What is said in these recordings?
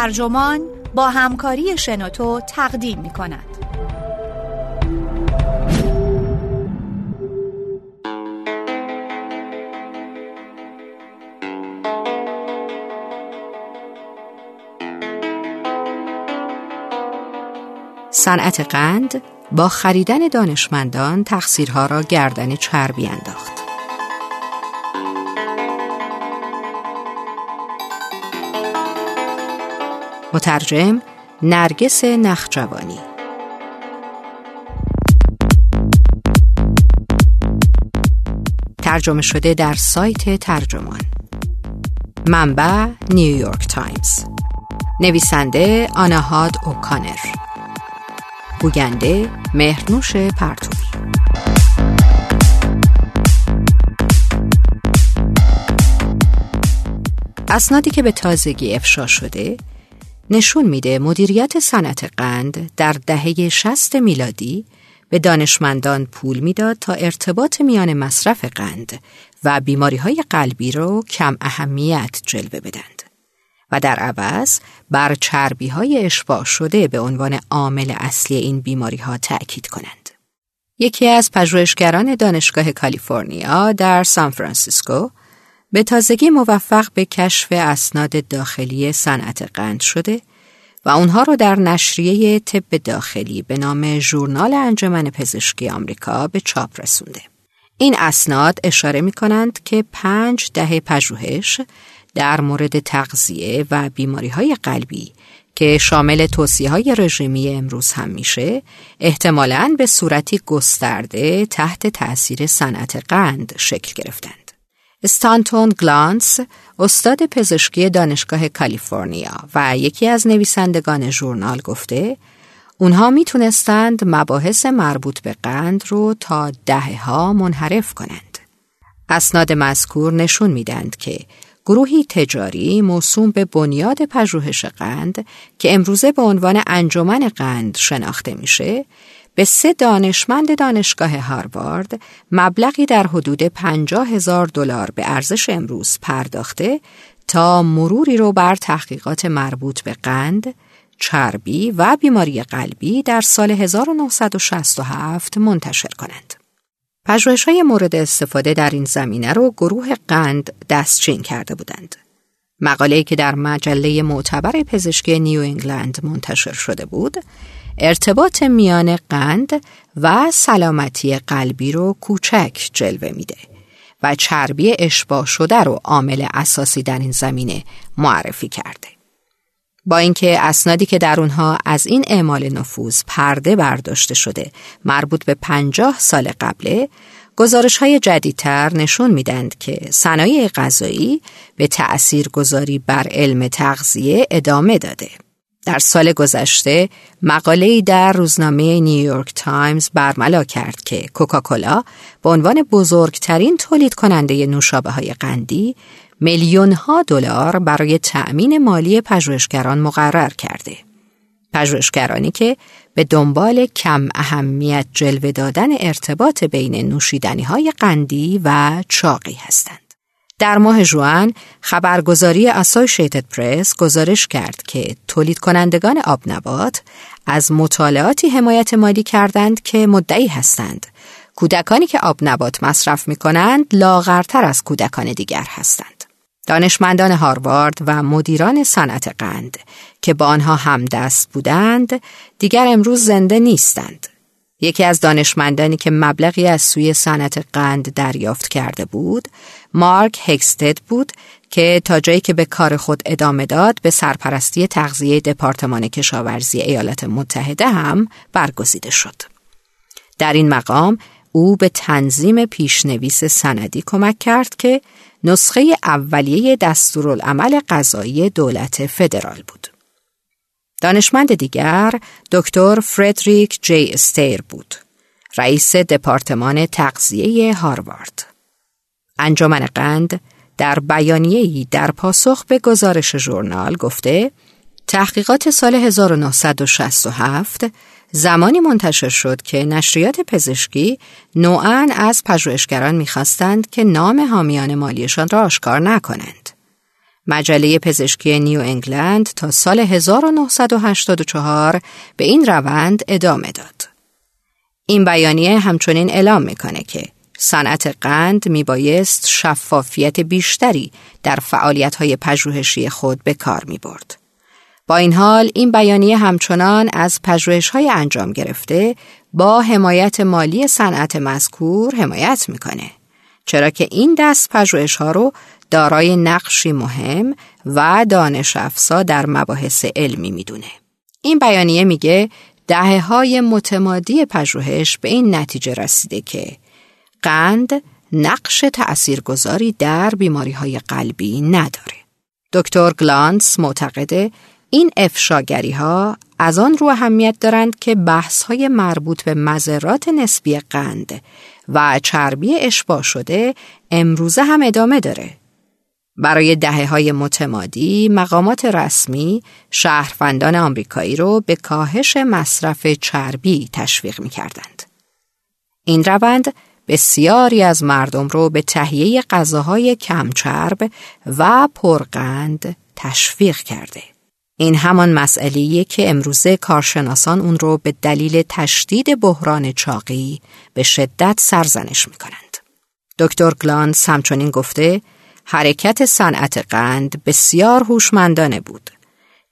ترجمان با همکاری شنوتو تقدیم می کند. صنعت قند با خریدن دانشمندان تقصیرها را گردن چربی انداخت. مترجم نرگس نخجوانی. ترجمه شده در سایت ترجمان. منبع نیویورک تایمز. نویسنده آناهاد اوکانر. گوینده مهرنوش پرتوی اسنادی که به تازگی افشا شده نشون میده مدیریت صنعت قند در دهه 60 میلادی به دانشمندان پول می‌داد تا ارتباط میان مصرف قند و بیماری های قلبی رو کم اهمیت جلوه بدند و در عوض بر چربی های اشباع شده به عنوان عامل اصلی این بیماری ها تأکید کنند. یکی از پژوهشگران دانشگاه کالیفرنیا در سان فرانسیسکو به تازگی موفق به کشف اسناد داخلی صنعت قند شده و اونها رو در نشریه طب داخلی به نام ژورنال انجمن پزشکی آمریکا به چاپ رسونده. این اسناد اشاره می کنند که پنج دهه پژوهش در مورد تغذیه و بیماری های قلبی که شامل توصیه های رژیمی امروز هم میشه احتمالاً به صورتی گسترده تحت تأثیر صنعت قند شکل گرفتند. استانتون گلانس استاد پزشکی دانشگاه کالیفرنیا و یکی از نویسندگان ژورنال گفته اونها می‌تونستند مباحث مربوط به قند رو تا دهه ها منحرف کنند. اسناد مذکور نشون میدند که گروهی تجاری موسوم به بنیاد پژوهش قند که امروزه به عنوان انجمن قند شناخته میشه به سه دانشمند دانشگاه هاروارد مبلغی در حدود 50 هزار دلار به ارزش امروز پرداخته تا مروری رو بر تحقیقات مربوط به قند، چربی و بیماری قلبی در سال 1967 منتشر کنند. پژوهش های مورد استفاده در این زمینه رو گروه قند دستچین کرده بودند. مقاله که در مجله معتبر پزشکی نیو انگلند منتشر شده بود، ارتباط میان قند و سلامتی قلبی رو کوچک جلوه میده و چربی اشباه شده رو عامل اساسی در این زمینه معرفی کرده. با اینکه اسنادی که در اونها از این اعمال نفوذ پرده برداشته شده مربوط به پنجاه سال قبله گزارش های جدیدتر نشون میدند که صنایع غذایی به تأثیر گذاری بر علم تغذیه ادامه داده. در سال گذشته مقاله‌ای در روزنامه نیویورک تایمز برملا کرد که کوکاکولا به عنوان بزرگترین تولید کننده نوشابه های قندی میلیون ها دلار برای تأمین مالی پژوهشگران مقرر کرده. پژوهشگرانی که به دنبال کم اهمیت جلوه دادن ارتباط بین نوشیدنی های قندی و چاقی هستند. در ماه جوان خبرگزاری اسوسییتد پرس گزارش کرد که تولید کنندگان آب نبات از مطالعاتی حمایت مالی کردند که مدعی هستند کودکانی که آب نبات مصرف می کنند لاغرتر از کودکان دیگر هستند. دانشمندان هاروارد و مدیران صنعت قند که با آنها همدست بودند دیگر امروز زنده نیستند. یکی از دانشمندانی که مبلغی از سوی صنعت قند دریافت کرده بود مارک هکستد بود که تا جایی که به کار خود ادامه داد به سرپرستی تغذیه دپارتمان کشاورزی ایالات متحده هم برگزیده شد. در این مقام او به تنظیم پیشنویس سندی کمک کرد که نسخه اولیه دستورالعمل غذایی دولت فدرال بود. دانشمند دیگر دکتر فردریک جی استیر بود. رئیس دپارتمان تغذیه هاروارد. انجمن قند در بیانیه‌ای در پاسخ به گزارش ژورنال گفته تحقیقات سال 1967 زمانی منتشر شد که نشریات پزشکی نوعا از پژوهشگران می‌خواستند که نام حامیان مالیشان را آشکار نکنند. مجله پزشکی نیو انگلند تا سال 1984 به این روند ادامه داد. این بیانیه همچنین اعلام می‌کنه که صنعت قند میبایست شفافیت بیشتری در فعالیت‌های پژوهشی خود به کار می‌برد. با این حال این بیانیه همچنان از پژوهش‌های انجام گرفته با حمایت مالی صنعت مذکور حمایت می‌کنه. چرا که این دست پژوهش ها رو دارای نقشی مهم و دانش افزا در مباحث علمی می‌دونه. این بیانیه میگه دهه های متمادی پژوهش به این نتیجه رسیده که قند نقش تأثیرگذاری در بیماری های قلبی نداره. دکتر گلانس معتقده این افشاگری ها از آن رو اهمیت دارند که بحث های مربوط به مذرات نسبی قند و چربی اشباع شده امروزه هم ادامه داره. برای دهه های متمادی مقامات رسمی شهروندان آمریکایی رو به کاهش مصرف چربی تشویق می کردند. این روند بسیاری از مردم رو به تهیه غذاهای کمچرب و پرقند تشویق کرده. این همان مسئله که امروزه کارشناسان اون رو به دلیل تشدید بحران چاقی به شدت سرزنش می کنند. دکتر گلان همچنین گفته حرکت صنعت قند بسیار هوشمندانه بود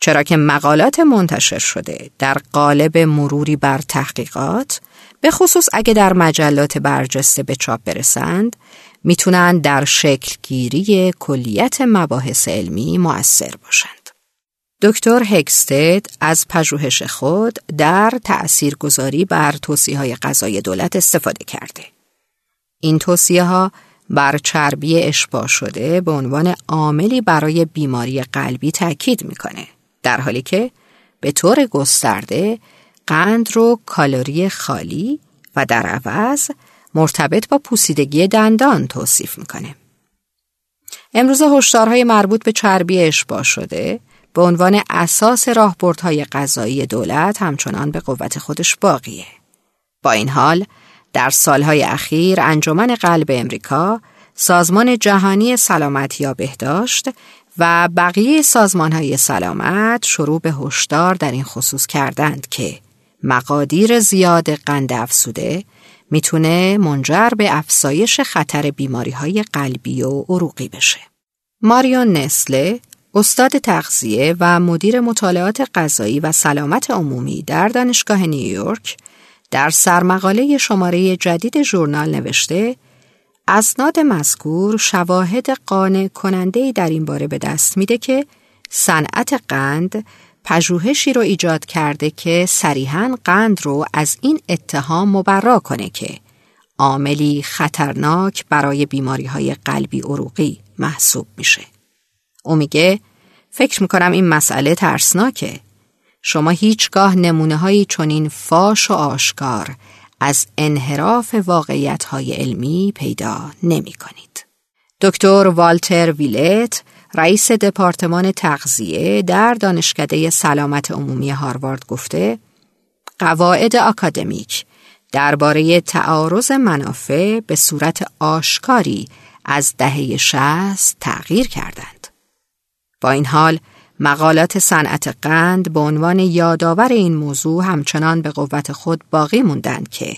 چرا که مقالات منتشر شده در قالب مروری بر تحقیقات به خصوص اگه در مجلات برجسته به چاپ برسند می‌تونن در شکلگیری کلیت مباحث علمی مؤثر باشند. دکتر هکستد از پژوهش خود در تأثیرگذاری بر توصیه های غذای دولت استفاده کرده. این توصیه ها بر چربی اشباع شده به عنوان عاملی برای بیماری قلبی تاکید می‌کنه در حالی که به طور گسترده قند رو کالری خالی و در عوض مرتبط با پوسیدگی دندان توصیف می‌کنه. امروز هشدارهای مربوط به چربی اشباع شده به عنوان اساس راهبردهای غذایی دولت همچنان به قوت خودش باقیه. با این حال در سالهای اخیر انجمن قلب امریکا، سازمان جهانی سلامت یا بهداشت و بقیه سازمانهای سلامت شروع به هشدار در این خصوص کردند که مقادیر زیاد قند افسوده می‌تونه منجر به افزایش خطر بیماری های قلبی و عروقی بشه. ماریون نسله استاد تغذیه و مدیر مطالعات غذایی و سلامت عمومی در دانشگاه نیویورک در سرمقاله شماره جدید ژورنال نوشته اسناد مذکور شواهد قانع کننده در این باره به دست میده که صنعت قند پژوهشی رو ایجاد کرده که صریحا قند رو از این اتهام مبرا کنه که عاملی خطرناک برای بیماری های قلبی عروقی محسوب میشه. او میگه فکر می‌کنم این مسئله ترسناکه. شما هیچگاه نمونه هایی چنین فاش و آشکار از انحراف واقعیت های علمی پیدا نمی کنید. دکتر والتر ویلت رئیس دپارتمان تغذیه در دانشکده سلامت عمومی هاروارد گفته قواعد آکادمیک درباره تعارض منافع به صورت آشکاری از دهه شست تغییر کردند. با این حال مقالات صنعت قند به عنوان یادآور این موضوع همچنان به قوت خود باقی موندند که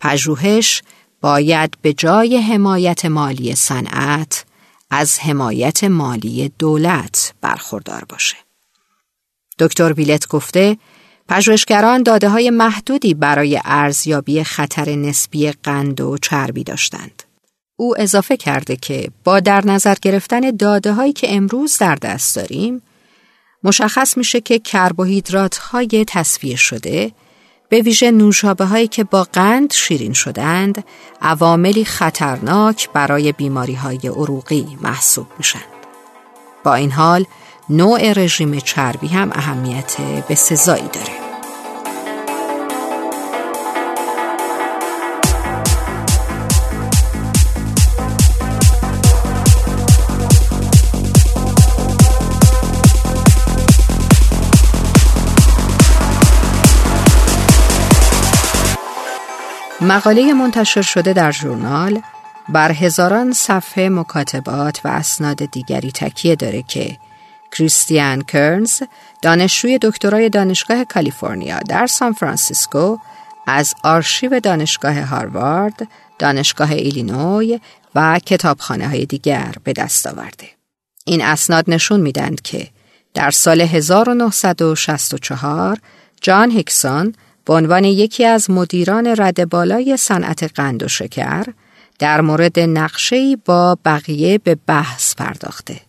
پژوهش باید به جای حمایت مالی صنعت از حمایت مالی دولت برخوردار باشه. دکتر بیلت گفته پژوهشگران داده های محدودی برای ارزیابی خطر نسبی قند و چربی داشتند. او اضافه کرده که با در نظر گرفتن داده هایی که امروز در دست داریم مشخص میشه که کربوهیدرات های تصفیه شده به ویژه نوشابه هایی که با قند شیرین شدند عواملی خطرناک برای بیماری های عروقی محسوب میشن. با این حال نوع رژیم چربی هم اهمیت به سزایی داره. مقاله منتشر شده در ژورنال بر هزاران صفحه مکاتبات و اسناد دیگری تکیه داره که کریستیان کرنز دانشجوی دکترای دانشگاه کالیفرنیا در سان فرانسیسکو از آرشیو دانشگاه هاروارد، دانشگاه ایلینوی و کتابخانه های دیگر به دست آورده. این اسناد نشون میدند که در سال 1964 جان هیکسون به عنوان یکی از مدیران رد بالای صنعت قند و شکر در مورد نقشه‌ای با بقیه به بحث پرداخته.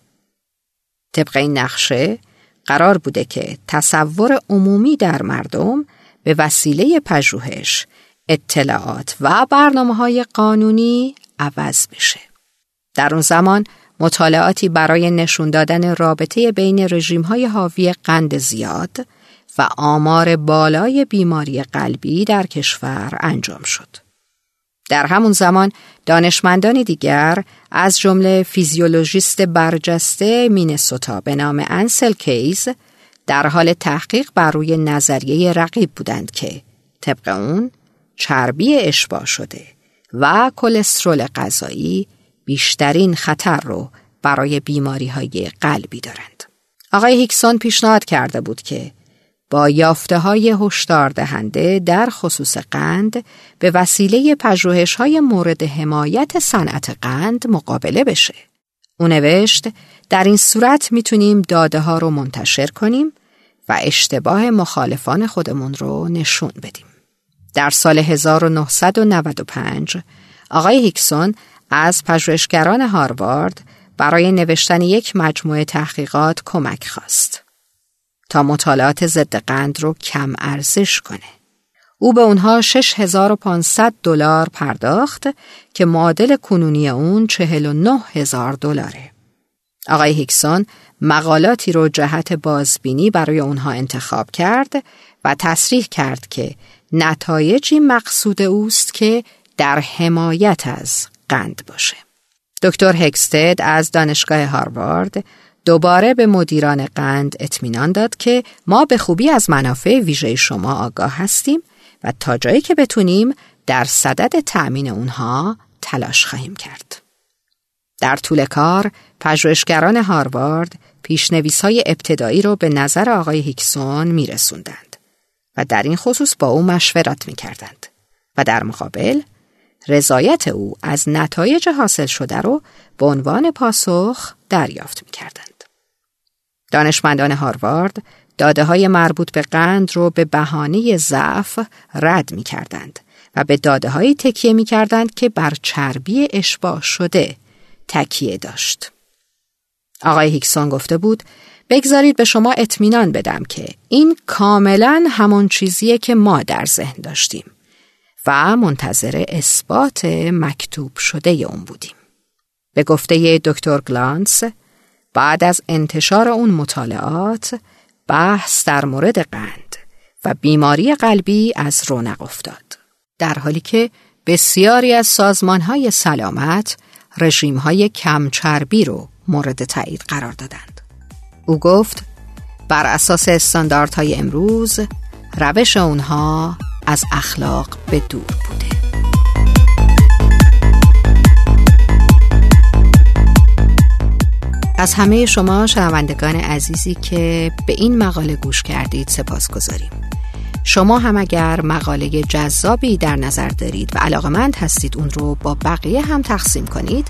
طبق این نقشه قرار بوده که تصور عمومی در مردم به وسیله پژوهش، اطلاعات و برنامه های قانونی عوض بشه. در اون زمان مطالعاتی برای نشون دادن رابطه بین رژیم های حاوی قند زیاد و آمار بالای بیماری قلبی در کشور انجام شد. در همون زمان دانشمندان دیگر از جمله فیزیولوژیست برجسته مینسوتا به نام انسل کیز در حال تحقیق بر روی نظریه رقیب بودند که طبق اون چربی اشباع شده و کلسترول غذایی بیشترین خطر رو برای بیماری های قلبی دارند. آقای هیکسون پیشنهاد کرده بود که با یافته های هشدار دهنده در خصوص قند به وسیله پژوهش های مورد حمایت صنعت قند مقابله بشه. او نوشت در این صورت می‌تونیم داده ها رو منتشر کنیم و اشتباه مخالفان خودمون رو نشون بدیم. در سال 1995 آقای هیکسون از پژوهشگران هاروارد برای نوشتن یک مجموعه تحقیقات کمک خواست تا مطالعات ضد قند رو کم ارزش کنه. او به اونها 6500 دلار پرداخت که معادل کنونی اون 49 هزار دلاره. آقای هیکسون مقالاتی رو جهت بازبینی برای اونها انتخاب کرد و تصریح کرد که نتایجی مقصود اوست که در حمایت از قند باشه. دکتر هکستد از دانشگاه هاروارد دوباره به مدیران قند اطمینان داد که ما به خوبی از منافع ویژه شما آگاه هستیم و تا جایی که بتونیم در صدد تأمین اونها تلاش خواهیم کرد. در طول کار پژوهشگران هاروارد پیشنویس های ابتدایی رو به نظر آقای هیکسون می رسوندند و در این خصوص با او مشورت می کردند و در مقابل رضایت او از نتایج حاصل شده رو به عنوان پاسخ دریافت می کردند. دانشمندان هاروارد داده های مربوط به قند رو به بهانه ضعف رد می کردند و به داده های تکیه می کردند که بر چربی اشباع شده تکیه داشت. آقای هیکسون گفته بود بگذارید به شما اطمینان بدم که این کاملا همون چیزیه که ما در ذهن داشتیم. و منتظر اثبات مکتوب شده اون بودیم. به گفته دکتر گلانس بعد از انتشار اون مطالعات بحث در مورد قند و بیماری قلبی از رونق افتاد. در حالی که بسیاری از سازمان های سلامت رژیم های کم چربی رو مورد تایید قرار دادند. او گفت بر اساس استانداردهای امروز روش اونها از اخلاق به دور بوده از همه شما شنوندگان عزیزی که به این مقاله گوش کردید سپاس گذاریم. شما هم اگر مقاله جذابی در نظر دارید و علاقمند هستید اون رو با بقیه هم تقسیم کنید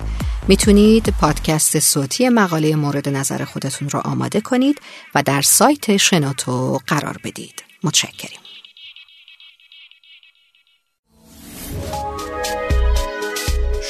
می‌تونید پادکست صوتی مقاله مورد نظر خودتون رو آماده کنید و در سایت شنوتو قرار بدید. متشکریم.